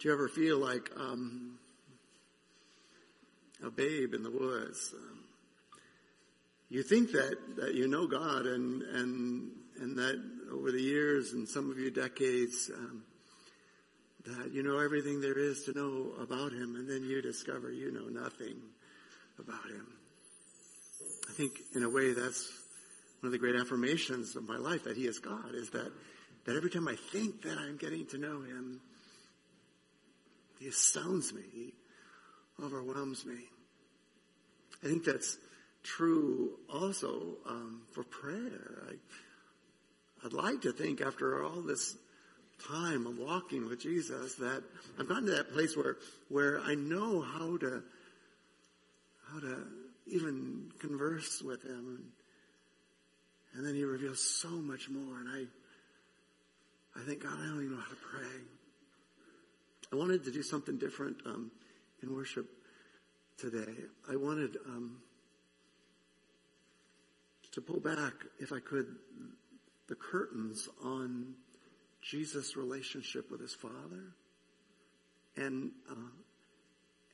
Do you ever feel like um, a babe in the woods? Um, you think that, that you know God and, and, and that over the years and some of you decades, um, that you know everything there is to know about Him and then you discover you know nothing about Him. I think in a way that's one of the great affirmations of my life that He is God is that, that every time I think that I'm getting to know Him, He astounds me. He overwhelms me. I think that's true also um, for prayer. I, I'd like to think after all this time of walking with Jesus that I've gotten to that place where where I know how to how to even converse with him and, and then he reveals so much more and I I think God I don't even know how to pray. I wanted to do something different um, in worship today. I wanted um, to pull back, if I could, the curtains on Jesus' relationship with his Father. And, uh,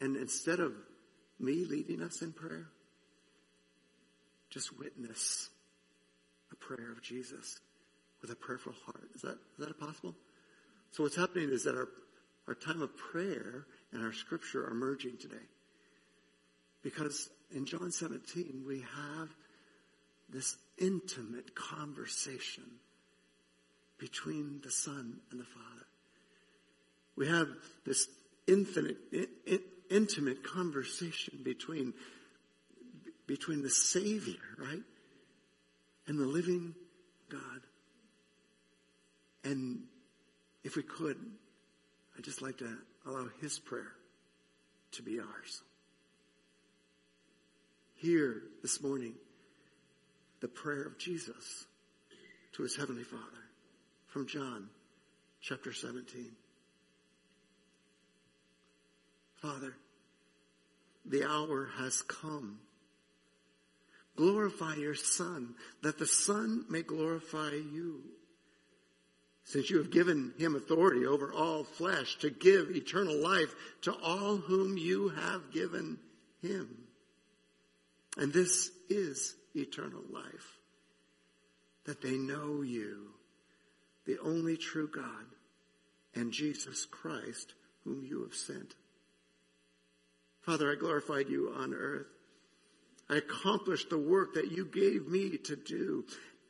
and instead of me leading us in prayer, just witness a prayer of Jesus with a prayerful heart. Is that, is that possible? So what's happening is that our, our time of prayer and our scripture are merging today. Because in John 17, we have this intimate conversation between the Son and the Father. We have this infinite, intimate conversation between, between the Savior, right? And the living God. And if we could, I'd just like to allow His prayer to be ours. Here this morning, the prayer of Jesus to His Heavenly Father from John chapter 17. Father, the hour has come. Glorify your Son, that the Son may glorify you. Since you have given him authority over all flesh to give eternal life to all whom you have given him. And this is eternal life, that they know you, the only true God, and Jesus Christ, whom you have sent. Father, I glorified you on earth. I accomplished the work that you gave me to do.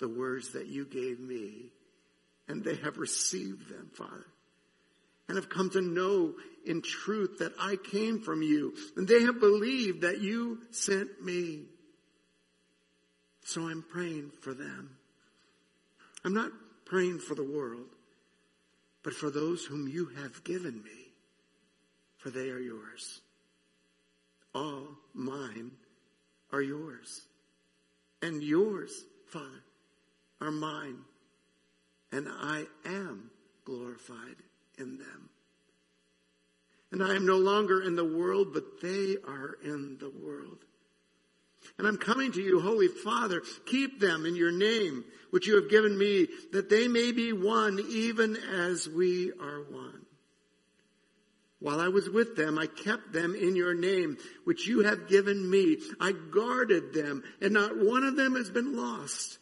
the words that you gave me, and they have received them, Father, and have come to know in truth that I came from you, and they have believed that you sent me. So I'm praying for them. I'm not praying for the world, but for those whom you have given me, for they are yours. All mine are yours. And yours, Father, are mine. And I am glorified in them. And I am no longer in the world, but they are in the world. And I'm coming to you, Holy Father, keep them in your name, which you have given me, that they may be one even as we are one. While I was with them, I kept them in your name, which you have given me. I guarded them, and not one of them has been lost,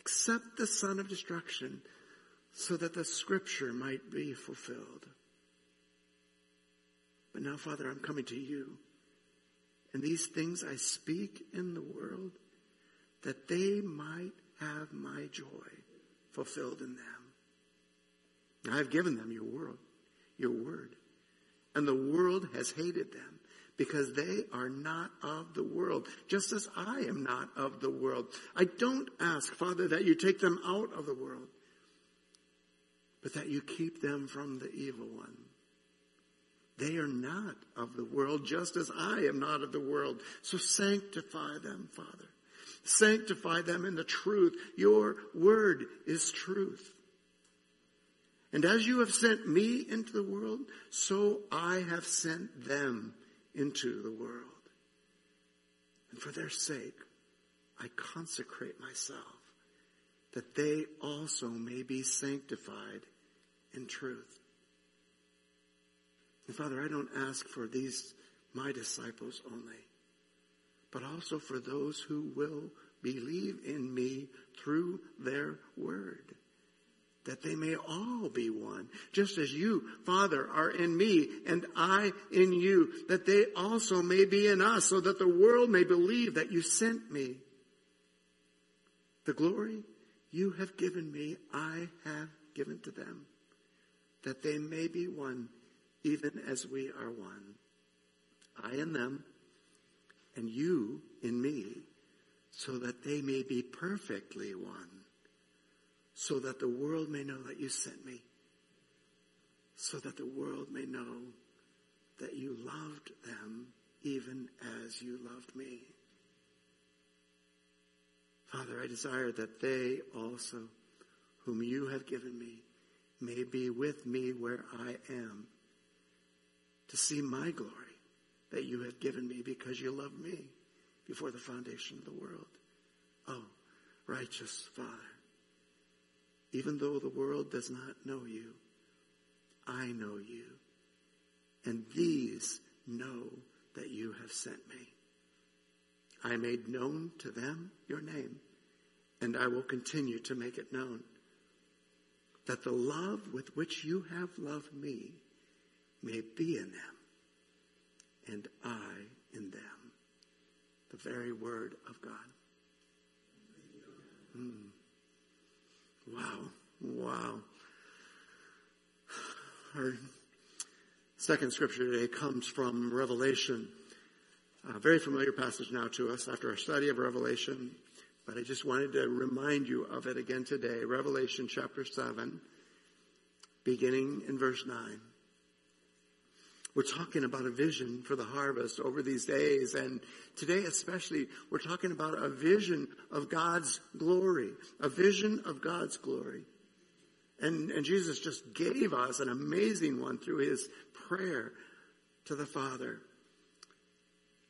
except the son of destruction, so that the scripture might be fulfilled. But now, Father, I'm coming to you. And these things I speak in the world that they might have my joy fulfilled in them. I have given them your word, your word. And the world has hated them because they are not of the world, just as I am not of the world. I don't ask, Father, that you take them out of the world, but that you keep them from the evil one. They are not of the world, just as I am not of the world. So sanctify them, Father. Sanctify them in the truth. Your word is truth. And as you have sent me into the world, so I have sent them into the world. And for their sake, I consecrate myself that they also may be sanctified in truth. And Father, I don't ask for these, my disciples only, but also for those who will believe in me through their word. That they may all be one, just as you, Father, are in me and I in you, that they also may be in us, so that the world may believe that you sent me. The glory you have given me, I have given to them, that they may be one, even as we are one. I in them, and you in me, so that they may be perfectly one, so that the world may know that you sent me, so that the world may know that you loved them even as you loved me. Father, I desire that they also, whom you have given me, may be with me where I am, to see my glory that you have given me because you loved me before the foundation of the world. Oh, righteous Father, even though the world does not know you, I know you, and these know that you have sent me. I made known to them your name, and I will continue to make it known that the love with which you have loved me may be in them, and I in them. The very word of God. Mm. Wow. Wow. Our second scripture today comes from Revelation a very familiar passage now to us after our study of Revelation, but I just wanted to remind you of it again today. Revelation chapter 7, beginning in verse 9. We're talking about a vision for the harvest over these days, and today especially, we're talking about a vision of God's glory, a vision of God's glory. And, and Jesus just gave us an amazing one through his prayer to the Father.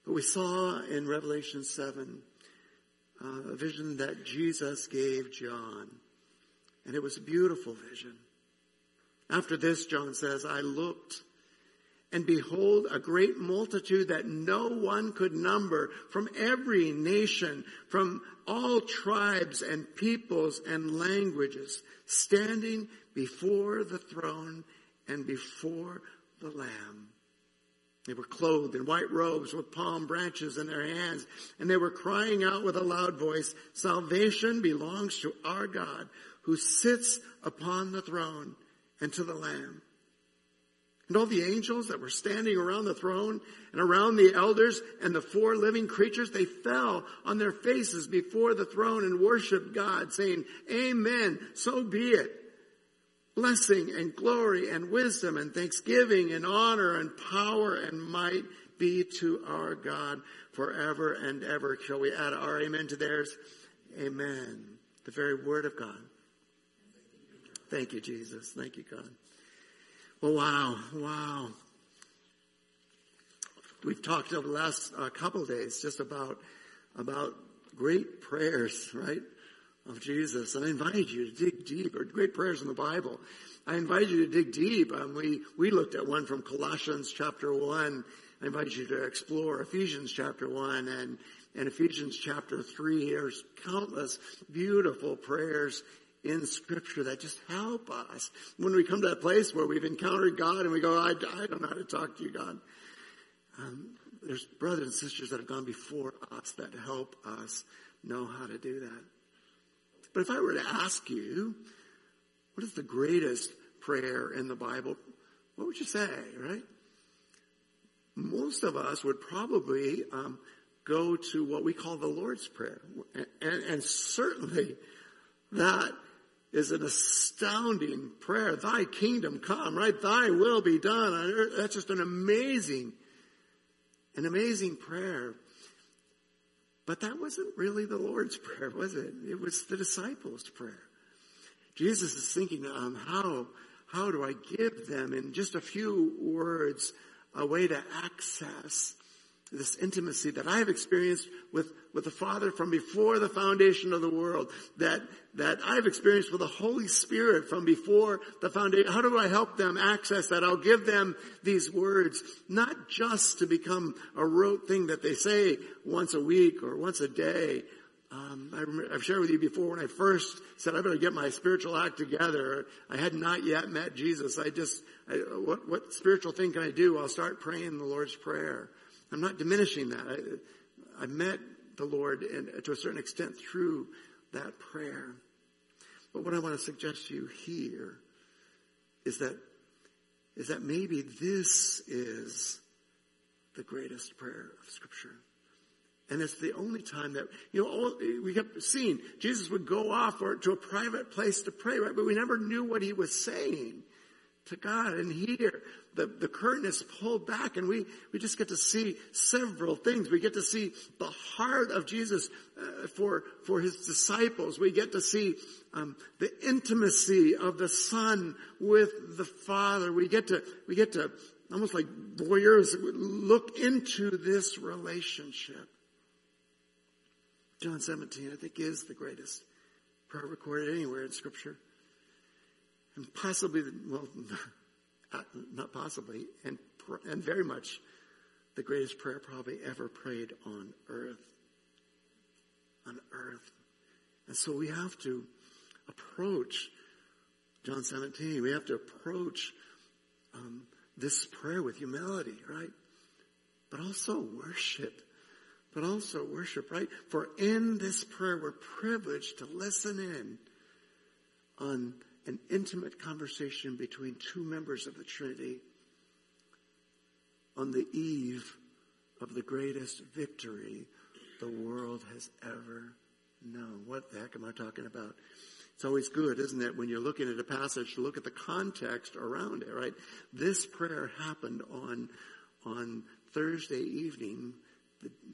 But we saw in Revelation 7 uh, a vision that Jesus gave John. And it was a beautiful vision. After this, John says, I looked and behold a great multitude that no one could number from every nation, from all tribes and peoples and languages, standing before the throne and before the Lamb. They were clothed in white robes with palm branches in their hands, and they were crying out with a loud voice, Salvation belongs to our God who sits upon the throne and to the Lamb. And all the angels that were standing around the throne and around the elders and the four living creatures, they fell on their faces before the throne and worshiped God, saying, Amen, so be it blessing and glory and wisdom and thanksgiving and honor and power and might be to our God forever and ever. Shall we add our amen to theirs? Amen. The very word of God. Thank you, Jesus. Thank you, God. Well, wow, wow. We've talked over the last uh, couple days just about about great prayers, right? of Jesus. And I invite you to dig deep, or great prayers in the Bible. I invite you to dig deep. Um, we, we looked at one from Colossians chapter 1. I invite you to explore Ephesians chapter 1 and, and Ephesians chapter 3. There's countless beautiful prayers in scripture that just help us when we come to that place where we've encountered God and we go, I, I don't know how to talk to you, God. Um, there's brothers and sisters that have gone before us that help us know how to do that. But if I were to ask you, what is the greatest prayer in the Bible? What would you say, right? Most of us would probably um, go to what we call the Lord's Prayer. And, and, and certainly that is an astounding prayer. Thy kingdom come, right? Thy will be done on earth. That's just an amazing, an amazing prayer. But that wasn't really the Lord's prayer, was it? It was the disciples' prayer. Jesus is thinking, um, how, how do I give them in just a few words a way to access this intimacy that I have experienced with, with the Father from before the foundation of the world, that, that I've experienced with the Holy Spirit from before the foundation. How do I help them access that? I'll give them these words, not just to become a rote thing that they say once a week or once a day. Um, I have shared with you before when I first said I better get my spiritual act together. I had not yet met Jesus. I just, I, what, what spiritual thing can I do? I'll start praying the Lord's Prayer. I'm not diminishing that. I, I met the Lord in, to a certain extent through that prayer. But what I want to suggest to you here is that, is that maybe this is the greatest prayer of scripture. And it's the only time that, you know, we kept seeing Jesus would go off or to a private place to pray, right? But we never knew what he was saying to God. And here, the, the curtain is pulled back and we, we just get to see several things. We get to see the heart of Jesus uh, for, for his disciples. We get to see um, the intimacy of the Son with the Father. We get to, we get to almost like voyeurs look into this relationship. John 17, I think, is the greatest prayer recorded anywhere in Scripture and possibly, the, well, not possibly, and, and very much the greatest prayer probably ever prayed on earth. On earth. And so we have to approach John 17. We have to approach um, this prayer with humility, right? But also worship. But also worship, right? For in this prayer, we're privileged to listen in on an intimate conversation between two members of the Trinity on the eve of the greatest victory the world has ever known. What the heck am I talking about? It's always good, isn't it, when you're looking at a passage to look at the context around it, right? This prayer happened on, on Thursday evening,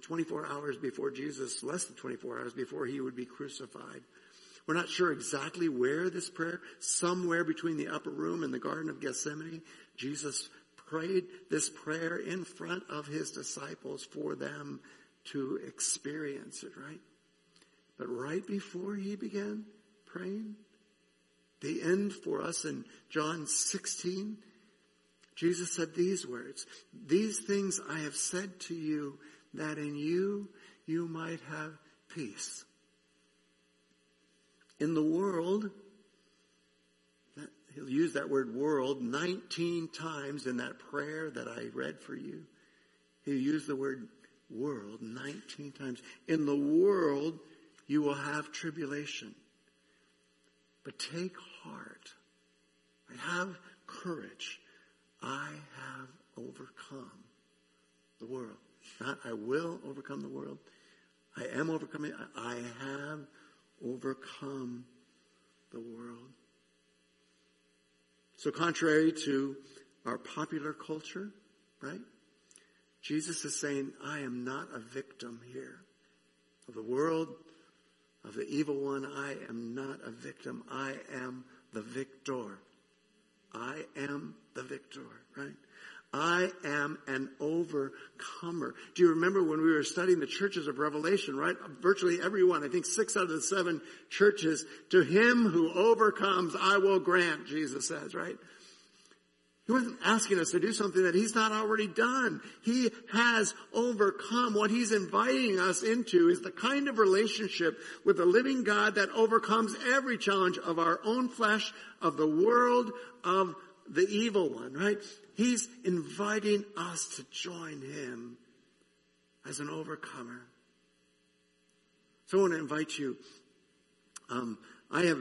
24 hours before Jesus, less than 24 hours before he would be crucified. We're not sure exactly where this prayer, somewhere between the upper room and the Garden of Gethsemane, Jesus prayed this prayer in front of his disciples for them to experience it, right? But right before he began praying, the end for us in John 16, Jesus said these words, These things I have said to you that in you you might have peace. In the world, that, he'll use that word world 19 times in that prayer that I read for you. He'll use the word world 19 times. In the world, you will have tribulation. But take heart. Have courage. I have overcome the world. Not I will overcome the world. I am overcoming. I have overcome the world. So contrary to our popular culture, right? Jesus is saying, I am not a victim here of the world, of the evil one. I am not a victim. I am the victor. I am the victor, right? I am an overcomer. Do you remember when we were studying the churches of Revelation, right? Virtually everyone, I think six out of the seven churches, to him who overcomes, I will grant, Jesus says, right? He wasn't asking us to do something that he's not already done. He has overcome. What he's inviting us into is the kind of relationship with the living God that overcomes every challenge of our own flesh, of the world, of the evil one, right? He's inviting us to join him as an overcomer. So I want to invite you. Um, I have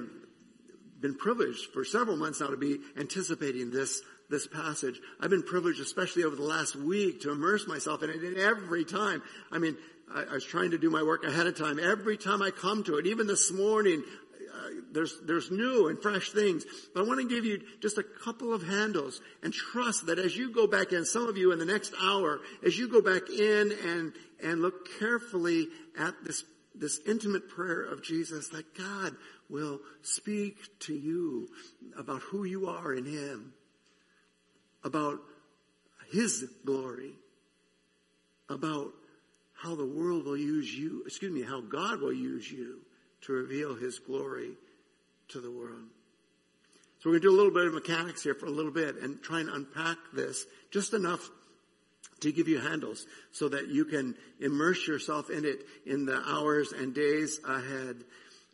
been privileged for several months now to be anticipating this this passage. I've been privileged, especially over the last week, to immerse myself in it. And every time, I mean, I, I was trying to do my work ahead of time. Every time I come to it, even this morning, there's, there's new and fresh things. But I want to give you just a couple of handles and trust that as you go back in, some of you in the next hour, as you go back in and, and look carefully at this, this intimate prayer of Jesus, that God will speak to you about who you are in Him, about His glory, about how the world will use you, excuse me, how God will use you to reveal His glory to the world. So we're going to do a little bit of mechanics here for a little bit and try and unpack this just enough to give you handles so that you can immerse yourself in it in the hours and days ahead.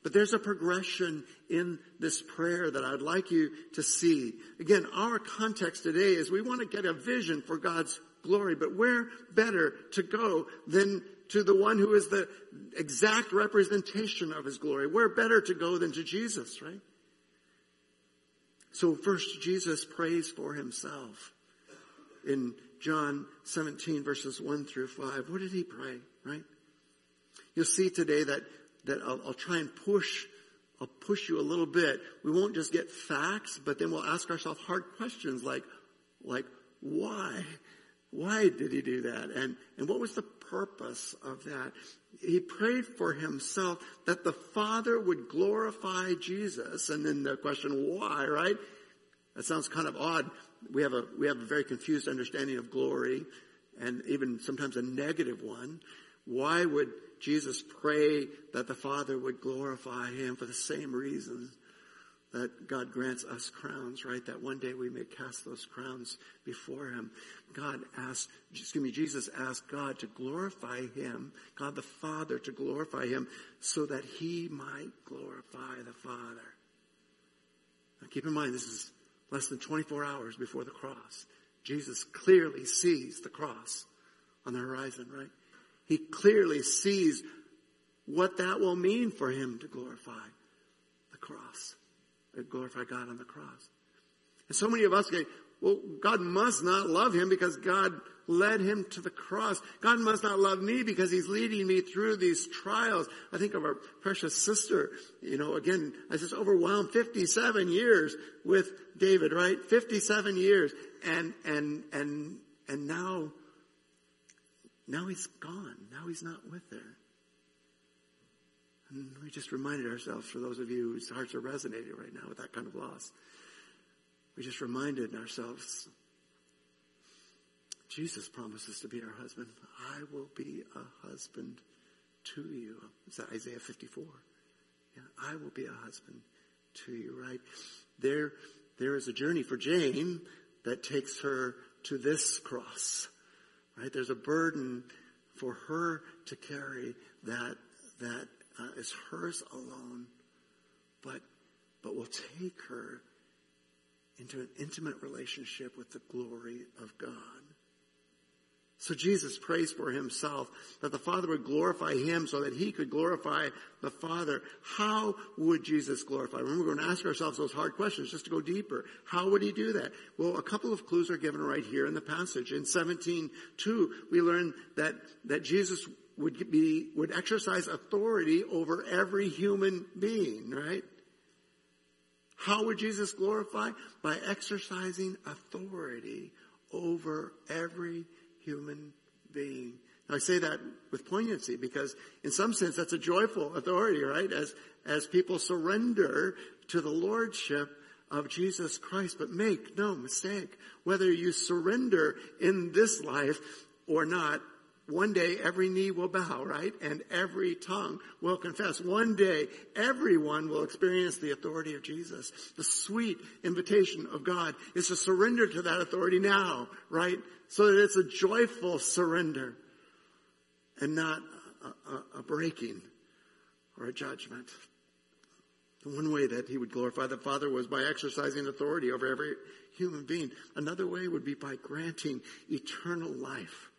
But there's a progression in this prayer that I'd like you to see. Again, our context today is we want to get a vision for God's glory, but where better to go than to the one who is the exact representation of his glory? Where better to go than to Jesus, right? So first Jesus prays for himself. In John 17 verses 1 through 5, what did he pray, right? You'll see today that, that I'll, I'll try and push I'll push you a little bit. We won't just get facts, but then we'll ask ourselves hard questions like, like, why? Why did he do that? And, and what was the purpose of that? He prayed for himself that the Father would glorify Jesus. And then the question, why, right? That sounds kind of odd. We have a, we have a very confused understanding of glory and even sometimes a negative one. Why would Jesus pray that the Father would glorify him for the same reason that God grants us crowns, right? That one day we may cast those crowns before Him. God asked, excuse me, Jesus asked God to glorify Him, God the Father to glorify Him so that He might glorify the Father. Now keep in mind, this is less than 24 hours before the cross. Jesus clearly sees the cross on the horizon, right? He clearly sees what that will mean for Him to glorify the cross glorify God on the cross. And so many of us say, well, God must not love him because God led him to the cross. God must not love me because he's leading me through these trials. I think of our precious sister, you know, again, I just overwhelmed 57 years with David, right? 57 years. And, and, and, and now, now he's gone. Now he's not with her. We just reminded ourselves, for those of you whose hearts are resonating right now with that kind of loss, we just reminded ourselves, Jesus promises to be our husband. I will be a husband to you. Is that Isaiah 54? Yeah, I will be a husband to you, right? There, there is a journey for Jane that takes her to this cross, right? There's a burden for her to carry that, that uh, is hers alone, but, but will take her into an intimate relationship with the glory of God. So Jesus prays for himself that the Father would glorify him so that he could glorify the Father. How would Jesus glorify? Remember, we're going to ask ourselves those hard questions just to go deeper. How would he do that? Well, a couple of clues are given right here in the passage. In 17.2, we learn that, that Jesus would be, would exercise authority over every human being, right? How would Jesus glorify? By exercising authority over every human being. Now I say that with poignancy because in some sense that's a joyful authority, right? As, as people surrender to the Lordship of Jesus Christ. But make no mistake, whether you surrender in this life or not, one day every knee will bow, right? And every tongue will confess. One day everyone will experience the authority of Jesus. The sweet invitation of God is to surrender to that authority now, right? So that it's a joyful surrender and not a, a, a breaking or a judgment. The one way that he would glorify the Father was by exercising authority over every human being. Another way would be by granting eternal life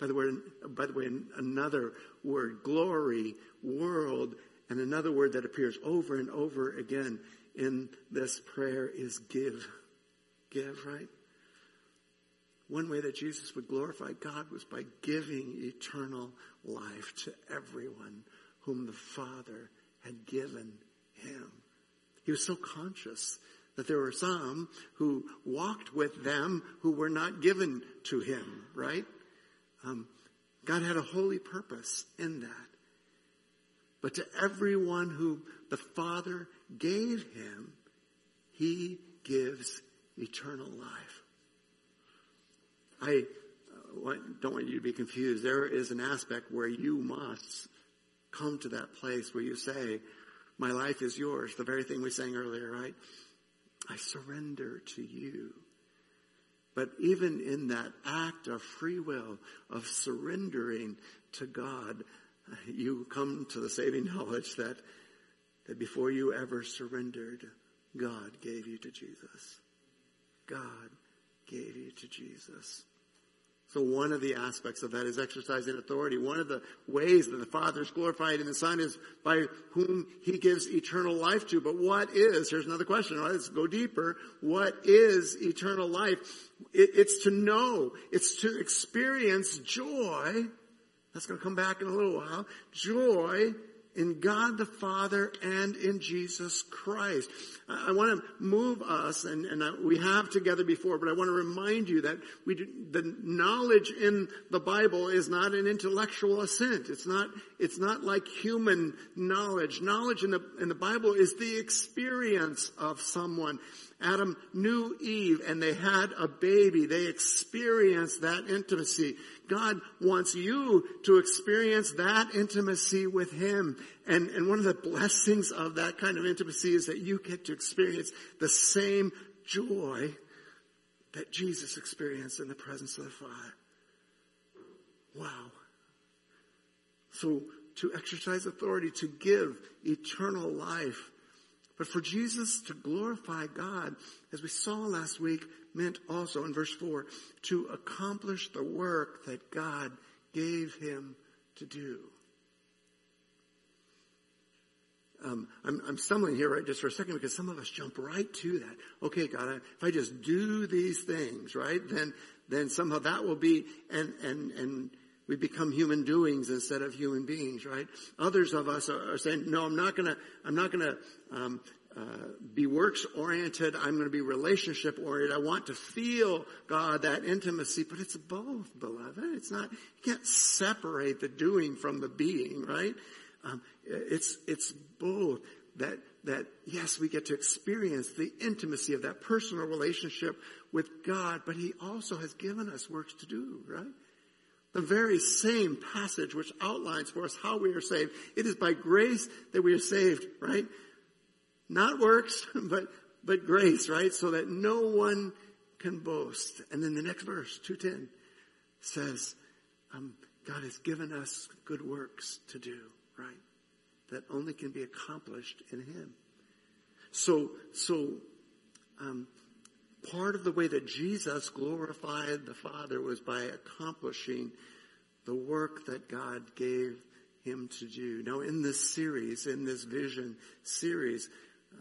by the, by the way, another word, glory, world, and another word that appears over and over again in this prayer is give. Give, right? One way that Jesus would glorify God was by giving eternal life to everyone whom the Father had given him. He was so conscious that there were some who walked with them who were not given to him, right? Um, God had a holy purpose in that. But to everyone who the Father gave him, he gives eternal life. I uh, don't want you to be confused. There is an aspect where you must come to that place where you say, my life is yours. The very thing we sang earlier, right? I surrender to you. But even in that act of free will, of surrendering to God, you come to the saving knowledge that, that before you ever surrendered, God gave you to Jesus. God gave you to Jesus. So one of the aspects of that is exercising authority. One of the ways that the Father is glorified in the Son is by whom He gives eternal life to. But what is, here's another question, let's go deeper. What is eternal life? It, it's to know, it's to experience joy. That's going to come back in a little while. Joy in God the Father and in Jesus Christ. I, want to move us, and, and I, we have together before, but I want to remind you that we do, the knowledge in the Bible is not an intellectual assent. It's not, it's not like human knowledge. Knowledge in the, in the Bible is the experience of someone. Adam knew Eve and they had a baby. They experienced that intimacy. God wants you to experience that intimacy with Him. And, and one of the blessings of that kind of intimacy is that you get to experience the same joy that Jesus experienced in the presence of the Father. Wow. So to exercise authority, to give eternal life, but for Jesus to glorify God, as we saw last week, meant also in verse 4 to accomplish the work that God gave him to do. Um, I'm, I'm, stumbling here right just for a second because some of us jump right to that. Okay, God, if I just do these things, right, then then somehow that will be and and and we become human doings instead of human beings, right? Others of us are, are saying, no, I'm not gonna, I'm not gonna, um, uh, be works oriented. I'm going to be relationship oriented. I want to feel God, that intimacy, but it's both, beloved. It's not, you can't separate the doing from the being, right? Um, it's, it's both that, that yes, we get to experience the intimacy of that personal relationship with God, but He also has given us works to do, right? The very same passage which outlines for us how we are saved. It is by grace that we are saved, right? Not works, but, but grace, right? So that no one can boast. And then the next verse, 210, says, um, God has given us good works to do, right? That only can be accomplished in Him. So, so, um, part of the way that Jesus glorified the Father was by accomplishing the work that God gave him to do. Now in this series, in this vision series,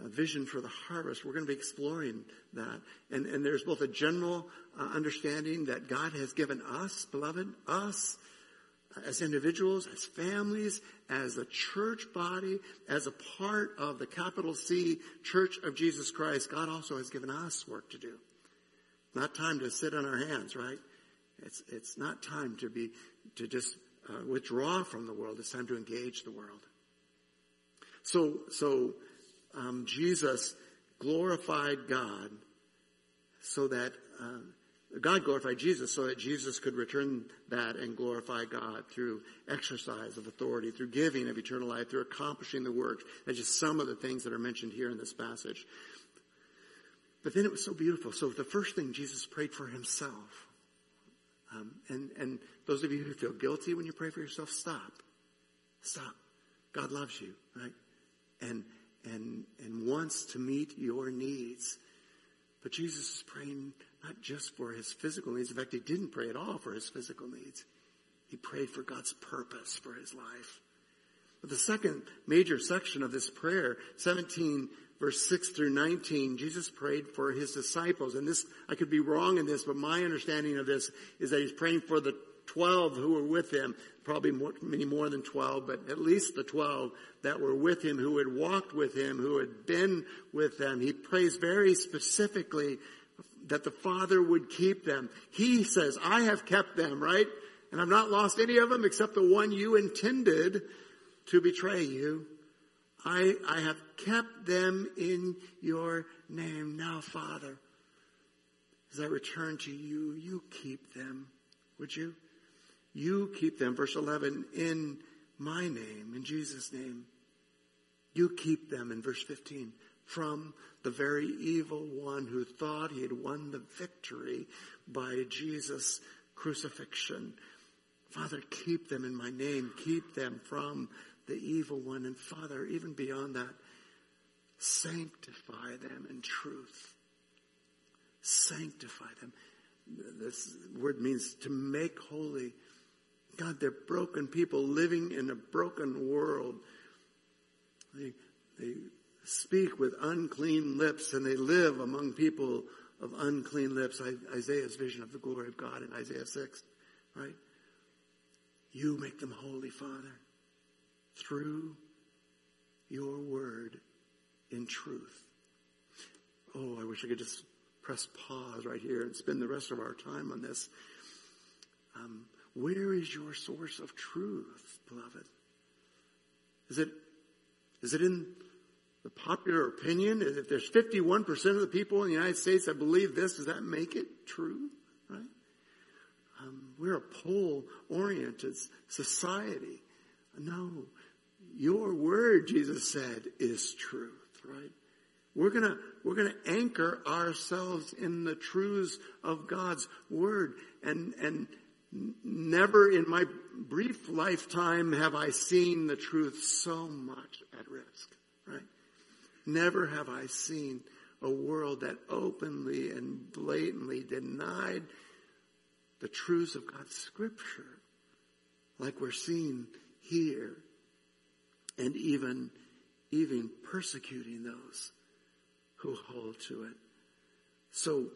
a vision for the harvest. We're going to be exploring that. And, and there's both a general uh, understanding that God has given us, beloved, us, as individuals, as families, as a church body, as a part of the capital C Church of Jesus Christ, God also has given us work to do. Not time to sit on our hands, right? It's, it's not time to be, to just uh, withdraw from the world. It's time to engage the world. So, so, um, Jesus glorified God so that uh, God glorified Jesus so that Jesus could return that and glorify God through exercise of authority, through giving of eternal life, through accomplishing the works. That's just some of the things that are mentioned here in this passage. But then it was so beautiful. So the first thing Jesus prayed for himself. Um, and, and those of you who feel guilty when you pray for yourself, stop. Stop. God loves you, right? And, and, and wants to meet your needs. But Jesus is praying not just for his physical needs. In fact, he didn't pray at all for his physical needs. He prayed for God's purpose for his life. But the second major section of this prayer, 17 verse 6 through 19, Jesus prayed for his disciples. And this, I could be wrong in this, but my understanding of this is that he's praying for the 12 who were with him, probably more, many more than 12, but at least the 12 that were with him, who had walked with him, who had been with them. He prays very specifically that the Father would keep them. He says, I have kept them, right? And I've not lost any of them except the one you intended to betray you. I, I have kept them in your name. Now, Father, as I return to you, you keep them. Would you? You keep them. Verse 11, in my name, in Jesus' name. You keep them in verse 15 from the very evil one who thought he had won the victory by Jesus' crucifixion. Father, keep them in my name. Keep them from the evil one. And Father, even beyond that, sanctify them in truth. Sanctify them. This word means to make holy. God, they're broken people living in a broken world. They, they speak with unclean lips and they live among people of unclean lips. Isaiah's vision of the glory of God in Isaiah 6, right? You make them holy, Father, through your word in truth. Oh, I wish I could just press pause right here and spend the rest of our time on this. Um, where is your source of truth, beloved? Is it, is it in the popular opinion? Is if there's 51% of the people in the United States that believe this, does that make it true? Right? Um, we're a poll-oriented society. No. Your word, Jesus said, is truth, right? We're gonna, we're gonna anchor ourselves in the truths of God's Word. And, and never in my brief lifetime have I seen the truth so much at risk, right? Never have I seen a world that openly and blatantly denied the truths of God's Scripture like we're seeing here and even, even persecuting those who hold to it. So,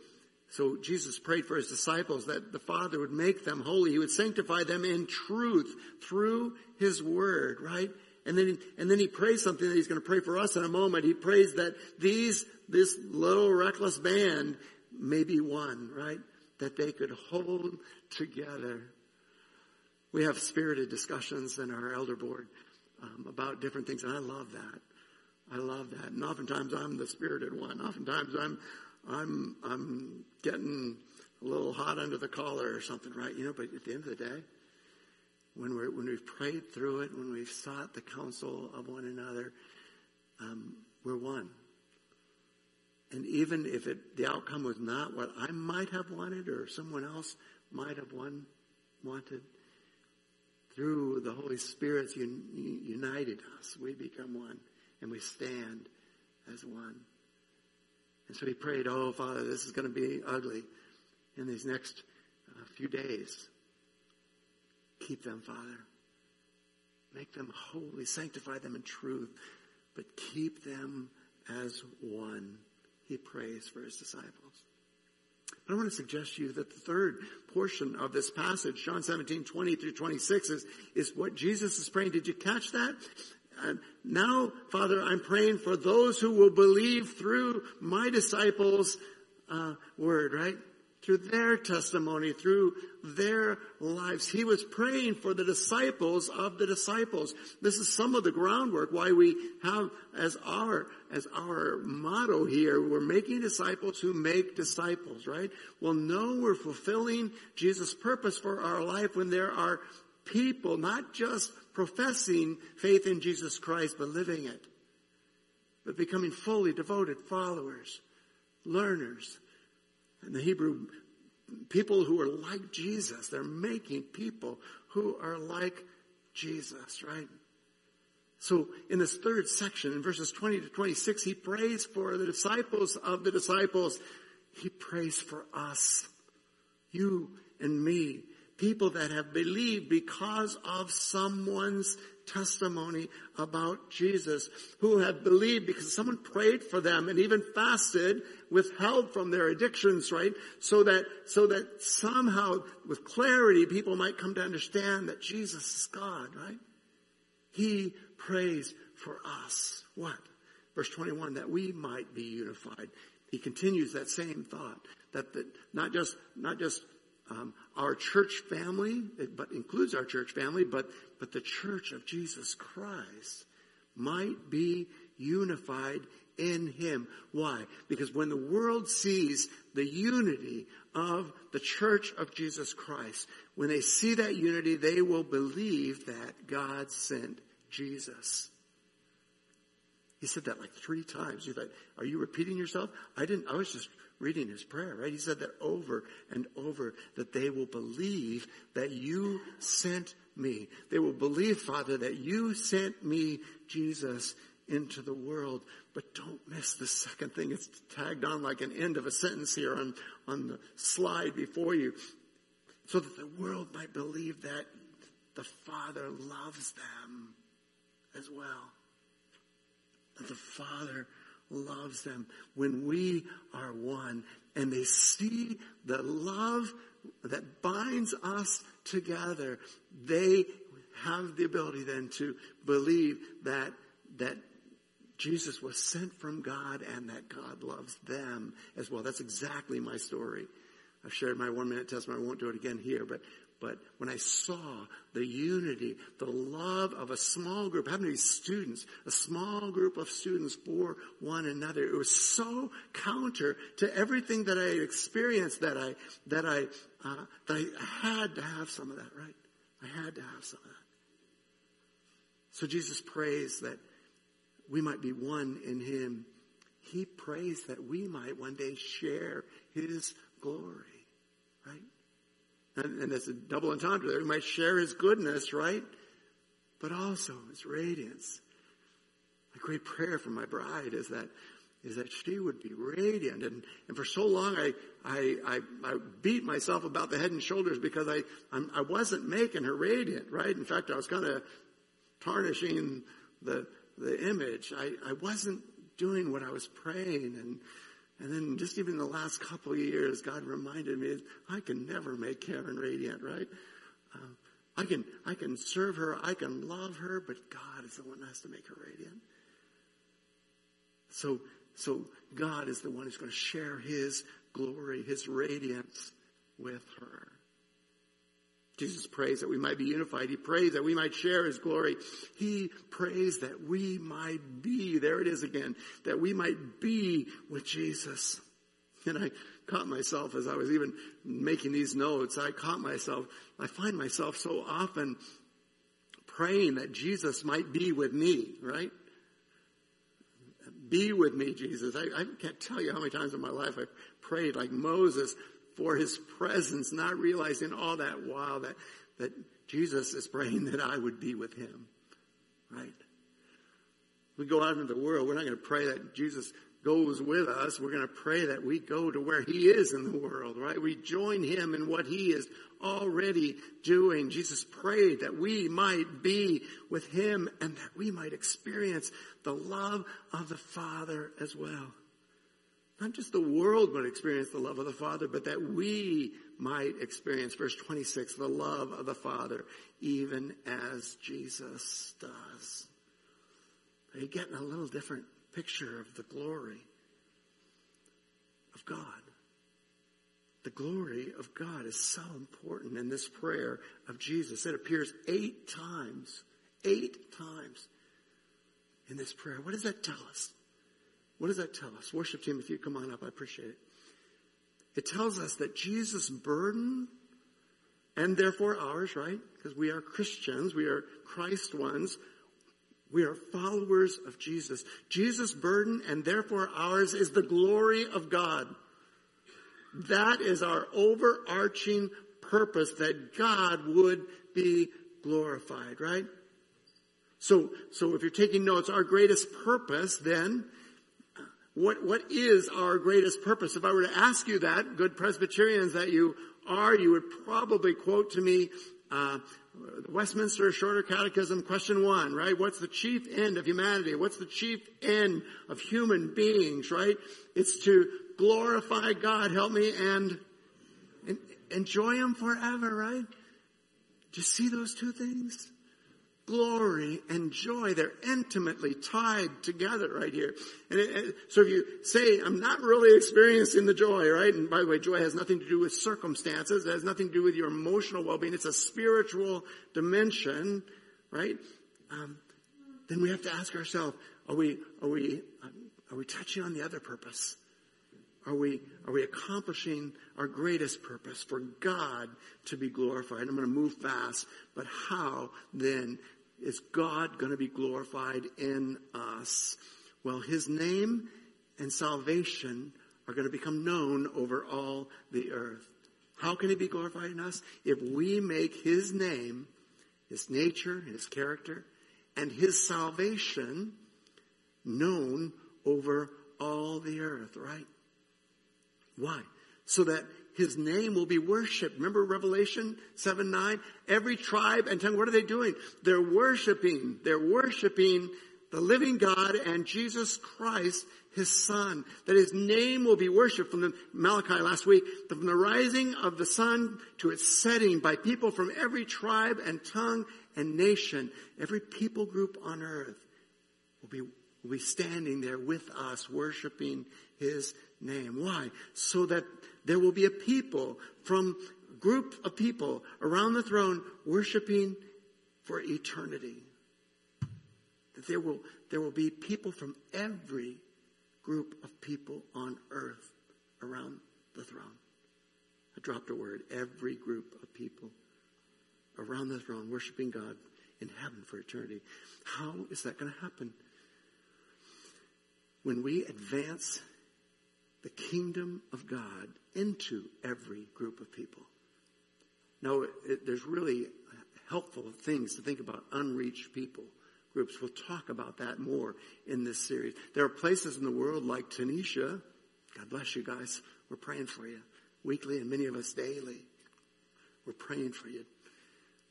so Jesus prayed for his disciples that the Father would make them holy. He would sanctify them in truth through his word, right? And then, and then he prays something that he's going to pray for us in a moment. He prays that these, this little reckless band may be one, right? That they could hold together. We have spirited discussions in our elder board um, about different things, and I love that. I love that. And oftentimes I'm the spirited one. Oftentimes I'm, I'm, I'm getting a little hot under the collar or something, right? You know, but at the end of the day, when we're, when we've prayed through it, when we've sought the counsel of one another, um, we're one. And even if it, the outcome was not what I might have wanted or someone else might have one, wanted, through the Holy Spirit's un, united us, we become one and we stand as one. And so he prayed, oh, Father, this is going to be ugly in these next uh, few days. Keep them, Father. Make them holy. Sanctify them in truth. But keep them as one. He prays for his disciples. But I want to suggest to you that the third portion of this passage, John 17, 20 through 26, is, is what Jesus is praying. Did you catch that? And now, Father, I'm praying for those who will believe through my disciples' uh, word, right? Through their testimony, through their lives. He was praying for the disciples of the disciples. This is some of the groundwork why we have as our, as our motto here, we're making disciples who make disciples, right? Well, no, we're fulfilling Jesus' purpose for our life when there are people, not just professing faith in Jesus Christ, but living it. But becoming fully devoted followers, learners. And the Hebrew people who are like Jesus, they're making people who are like Jesus, right? So in this third section, in verses 20 to 26, he prays for the disciples of the disciples. He prays for us, you and me, People that have believed because of someone's testimony about Jesus, who have believed because someone prayed for them and even fasted, withheld from their addictions, right? So that, so that somehow with clarity people might come to understand that Jesus is God, right? He prays for us. What? Verse 21, that we might be unified. He continues that same thought that the, not just, not just um, our church family, but includes our church family, but, but the church of Jesus Christ might be unified in Him. Why? Because when the world sees the unity of the church of Jesus Christ, when they see that unity, they will believe that God sent Jesus. He said that like three times. You thought, are you repeating yourself? I didn't, I was just reading his prayer, right? He said that over and over that they will believe that you sent me. They will believe, Father, that you sent me, Jesus, into the world. But don't miss the second thing. It's tagged on like an end of a sentence here on, on the slide before you. So that the world might believe that the Father loves them as well. That the Father loves them. When we are one and they see the love that binds us together, they have the ability then to believe that, that Jesus was sent from God and that God loves them as well. That's exactly my story. I've shared my one minute testimony. I won't do it again here, but but when I saw the unity, the love of a small group, how many students, a small group of students for one another, it was so counter to everything that I experienced that I, that I, uh, that I had to have some of that, right? I had to have some of that. So Jesus prays that we might be one in Him. He prays that we might one day share His glory? And, and it's a double entendre there. We might share his goodness, right? But also his radiance. A great prayer for my bride is that is that she would be radiant. And, and for so long, I, I, I, I beat myself about the head and shoulders because I, I'm, I wasn't making her radiant, right? In fact, I was kind of tarnishing the, the image. I, I wasn't doing what I was praying and, and then just even the last couple of years, God reminded me, I can never make Karen radiant, right? Uh, I can, I can serve her, I can love her, but God is the one that has to make her radiant. So, so God is the one who's going to share His glory, His radiance with her. Jesus prays that we might be unified. He prays that we might share His glory. He prays that we might be, there it is again, that we might be with Jesus. And I caught myself as I was even making these notes, I caught myself, I find myself so often praying that Jesus might be with me, right? Be with me, Jesus. I, I can't tell you how many times in my life I've prayed like Moses, for his presence, not realizing all that while that, that Jesus is praying that I would be with him. Right? We go out into the world, we're not going to pray that Jesus goes with us. We're going to pray that we go to where he is in the world, right? We join him in what he is already doing. Jesus prayed that we might be with him and that we might experience the love of the Father as well. Not just the world would experience the love of the Father, but that we might experience, verse 26, the love of the Father, even as Jesus does. Are you getting a little different picture of the glory of God? The glory of God is so important in this prayer of Jesus. It appears eight times, eight times in this prayer. What does that tell us? What does that tell us? Worship team, if you come on up, I appreciate it. It tells us that Jesus' burden and therefore ours, right? Because we are Christians, we are Christ ones, we are followers of Jesus. Jesus' burden and therefore ours is the glory of God. That is our overarching purpose that God would be glorified, right? So, so if you're taking notes, our greatest purpose then what, what is our greatest purpose? If I were to ask you that, good Presbyterians that you are, you would probably quote to me, uh, Westminster Shorter Catechism, question one, right? What's the chief end of humanity? What's the chief end of human beings, right? It's to glorify God, help me, and, and enjoy Him forever, right? Do you see those two things? Glory and joy. They're intimately tied together right here. And it, it, so if you say, I'm not really experiencing the joy, right? And by the way, joy has nothing to do with circumstances. It has nothing to do with your emotional well-being. It's a spiritual dimension, right? Um, then we have to ask ourselves, are we, are we, um, are we touching on the other purpose? Are we, are we accomplishing our greatest purpose for God to be glorified? I'm going to move fast, but how then is God going to be glorified in us? Well, His name and salvation are going to become known over all the earth. How can He be glorified in us? If we make His name, His nature, His character, and His salvation known over all the earth, right? Why? So that his name will be worshiped. Remember Revelation 7 9? Every tribe and tongue, what are they doing? They're worshiping. They're worshiping the living God and Jesus Christ, his son. That his name will be worshiped from the Malachi last week, from the rising of the sun to its setting by people from every tribe and tongue and nation. Every people group on earth will be, will be standing there with us worshiping his name. Why? So that there will be a people from group of people around the throne worshiping for eternity. That there will, there will be people from every group of people on earth around the throne. I dropped a word. Every group of people around the throne worshiping God in heaven for eternity. How is that going to happen? When we advance the kingdom of God into every group of people. Now, it, there's really helpful things to think about unreached people groups. We'll talk about that more in this series. There are places in the world like Tunisia. God bless you guys. We're praying for you weekly and many of us daily. We're praying for you.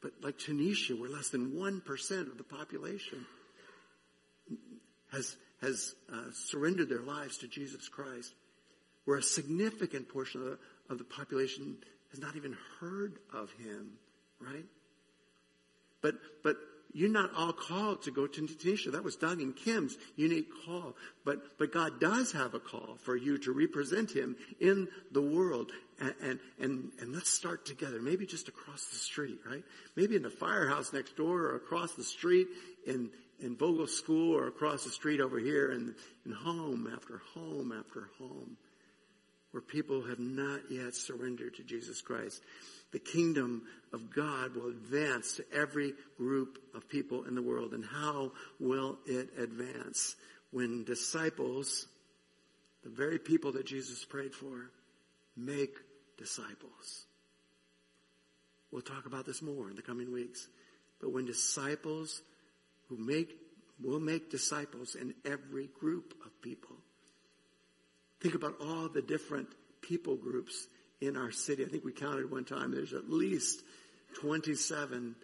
But like Tunisia, where less than 1% of the population has, has uh, surrendered their lives to Jesus Christ where a significant portion of the, of the population has not even heard of him, right? But, but you're not all called to go to Tunisia. That was Doug and Kim's unique call. But, but God does have a call for you to represent Him in the world. And, and, and, and let's start together. Maybe just across the street, right? Maybe in the firehouse next door or across the street in, in Vogel School or across the street over here and in home after home after home where people have not yet surrendered to Jesus Christ. The kingdom of God will advance to every group of people in the world. And how will it advance? When disciples, the very people that Jesus prayed for, make disciples. We'll talk about this more in the coming weeks. But when disciples who make, will make disciples in every group of people, Think about all the different people groups in our city. I think we counted one time. There's at least 27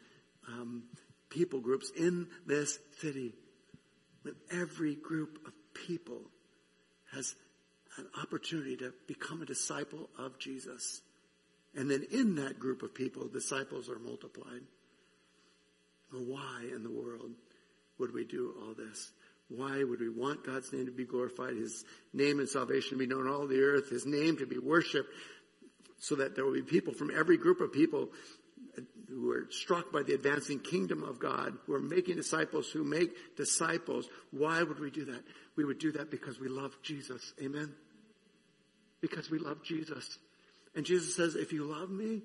um, people groups in this city. When every group of people has an opportunity to become a disciple of Jesus. And then in that group of people, disciples are multiplied. Well, why in the world would we do all this? Why would we want God's name to be glorified, His name and salvation to be known all the earth, His name to be worshiped, so that there will be people from every group of people who are struck by the advancing kingdom of God, who are making disciples, who make disciples. Why would we do that? We would do that because we love Jesus. Amen? Because we love Jesus. And Jesus says, if you love me,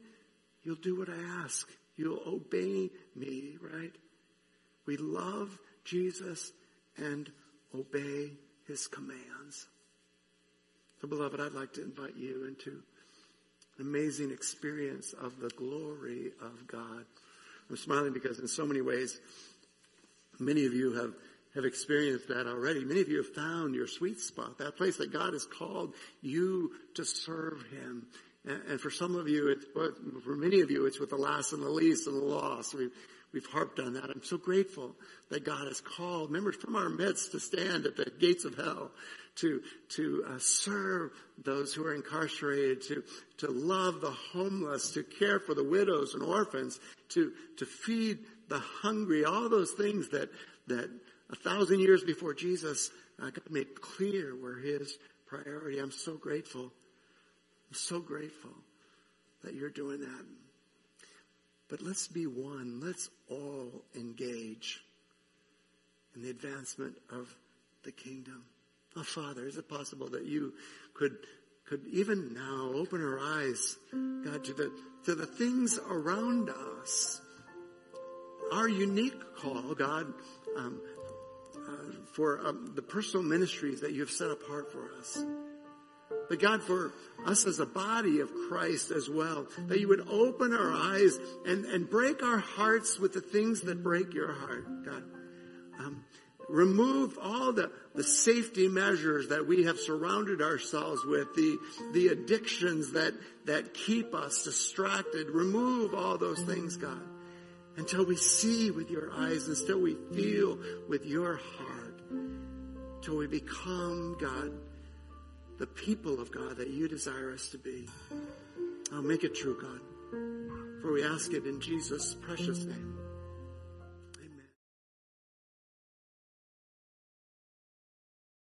you'll do what I ask. You'll obey me, right? We love Jesus and obey his commands. So beloved, I'd like to invite you into an amazing experience of the glory of God. I'm smiling because in so many ways, many of you have, have experienced that already. Many of you have found your sweet spot, that place that God has called you to serve him And, for some of you, it's, for many of you, it's with the last and the least and the lost. We've, we've harped on that. I'm so grateful that God has called members from our midst to stand at the gates of hell, to, to uh, serve those who are incarcerated, to, to love the homeless, to care for the widows and orphans, to, to feed the hungry, all those things that, that a thousand years before Jesus, uh, God made clear were his priority. I'm so grateful. I'm so grateful that you're doing that. But let's be one. Let's all engage in the advancement of the kingdom. Oh, Father, is it possible that you could, could even now open our eyes, God, to the, to the things around us? Our unique call, God, um, uh, for um, the personal ministries that you have set apart for us. But God, for us as a body of Christ as well, that you would open our eyes and, and break our hearts with the things that break your heart, God. Um, remove all the, the safety measures that we have surrounded ourselves with, the, the addictions that, that keep us distracted. Remove all those things, God, until we see with your eyes, until we feel with your heart, until we become, God, the people of God that you desire us to be. I'll make it true, God. For we ask it in Jesus' precious name.